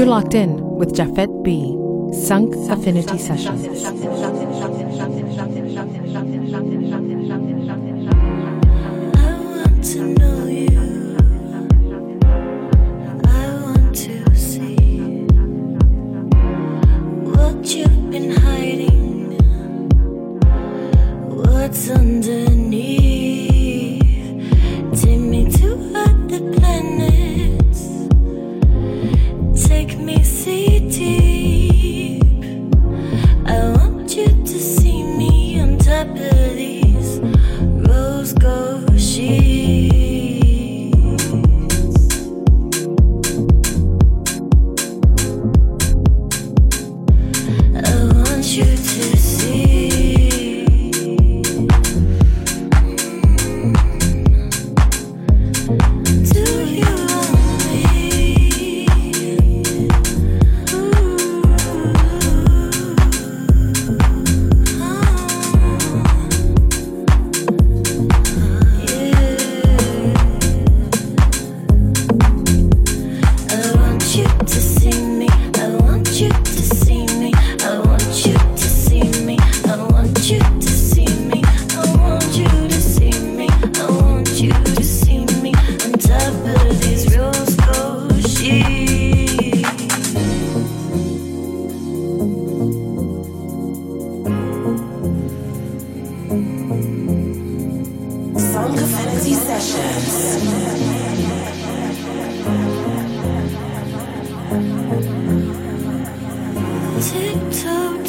You're locked in with Jafet B. Sunk Affinity Sessions. You've been hiding what's under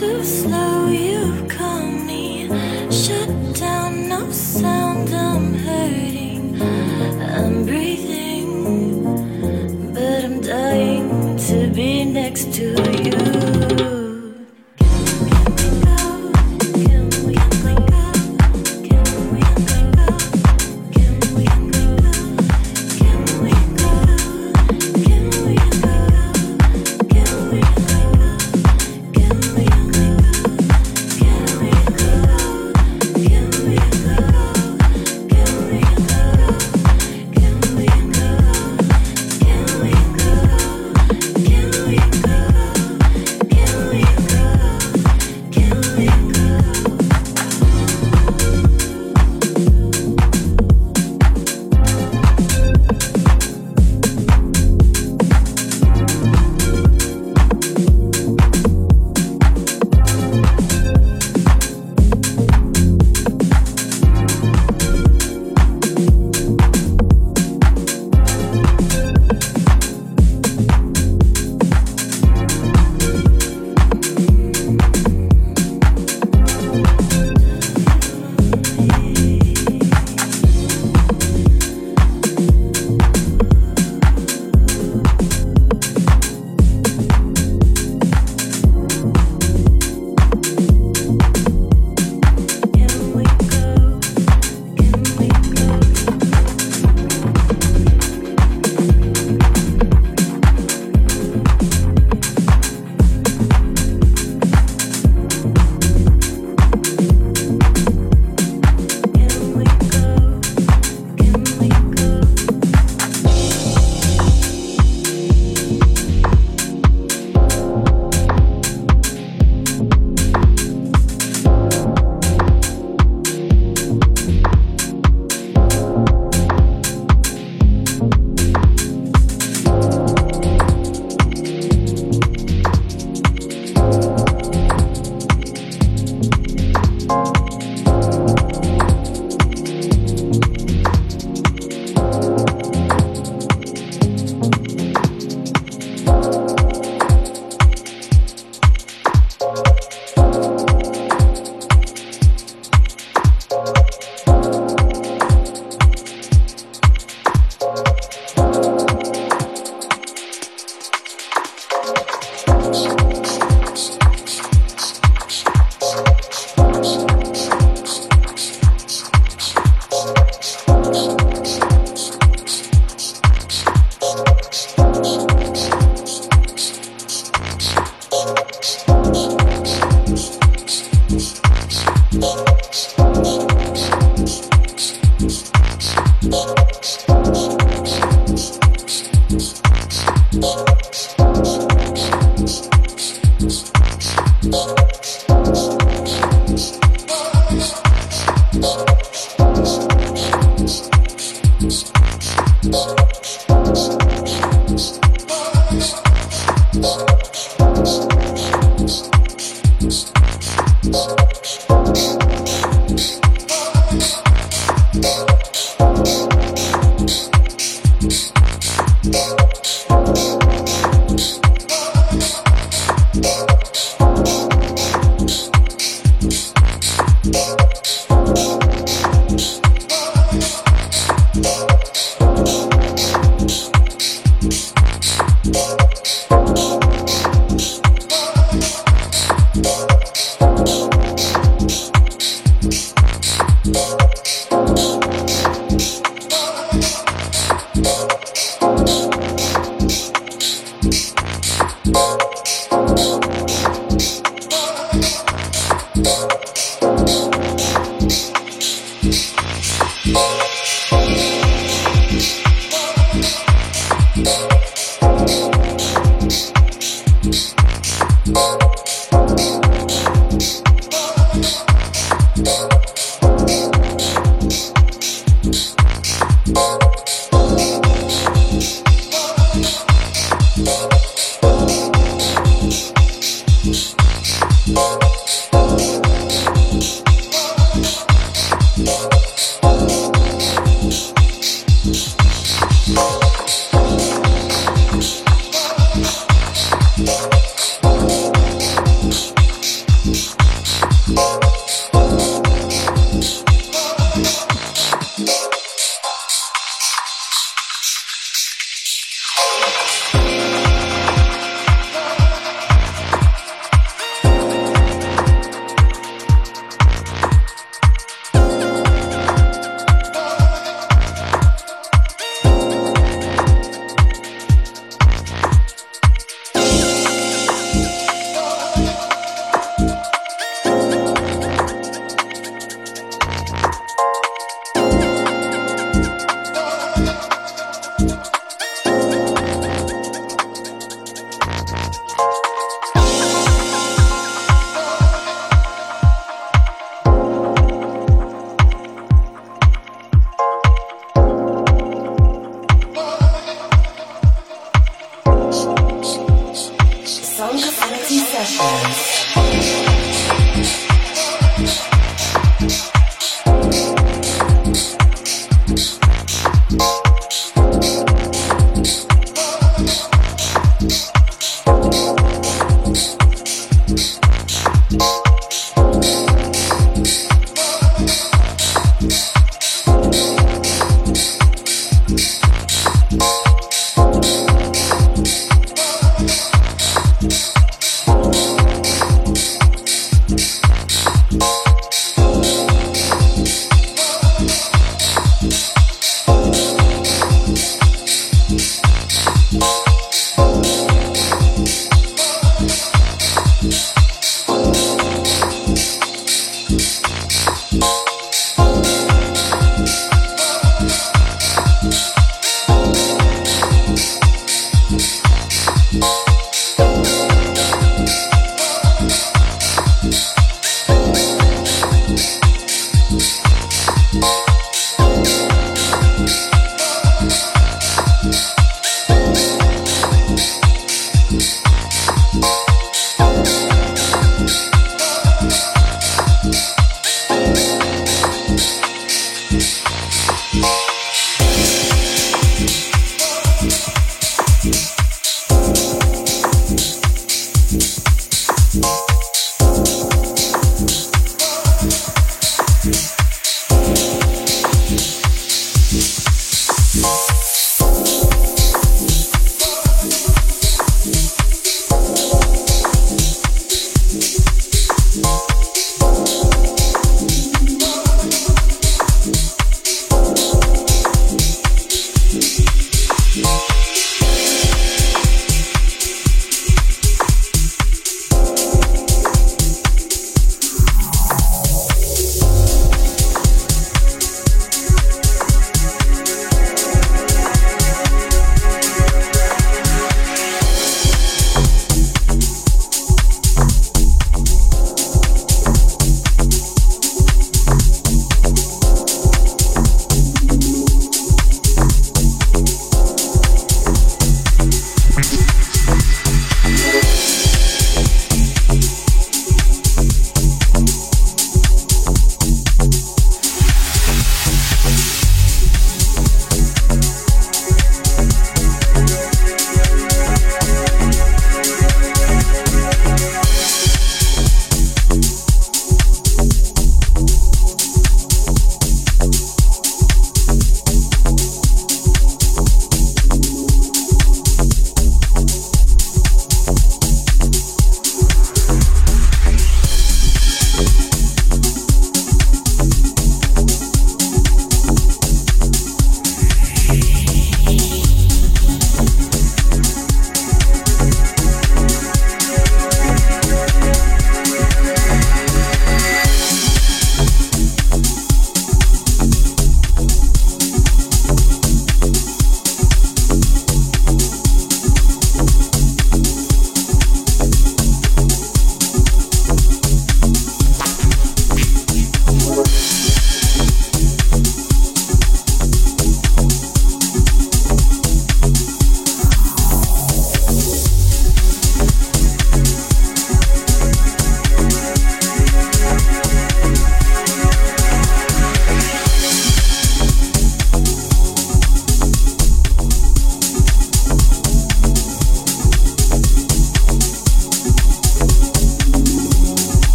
to fly.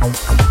Thank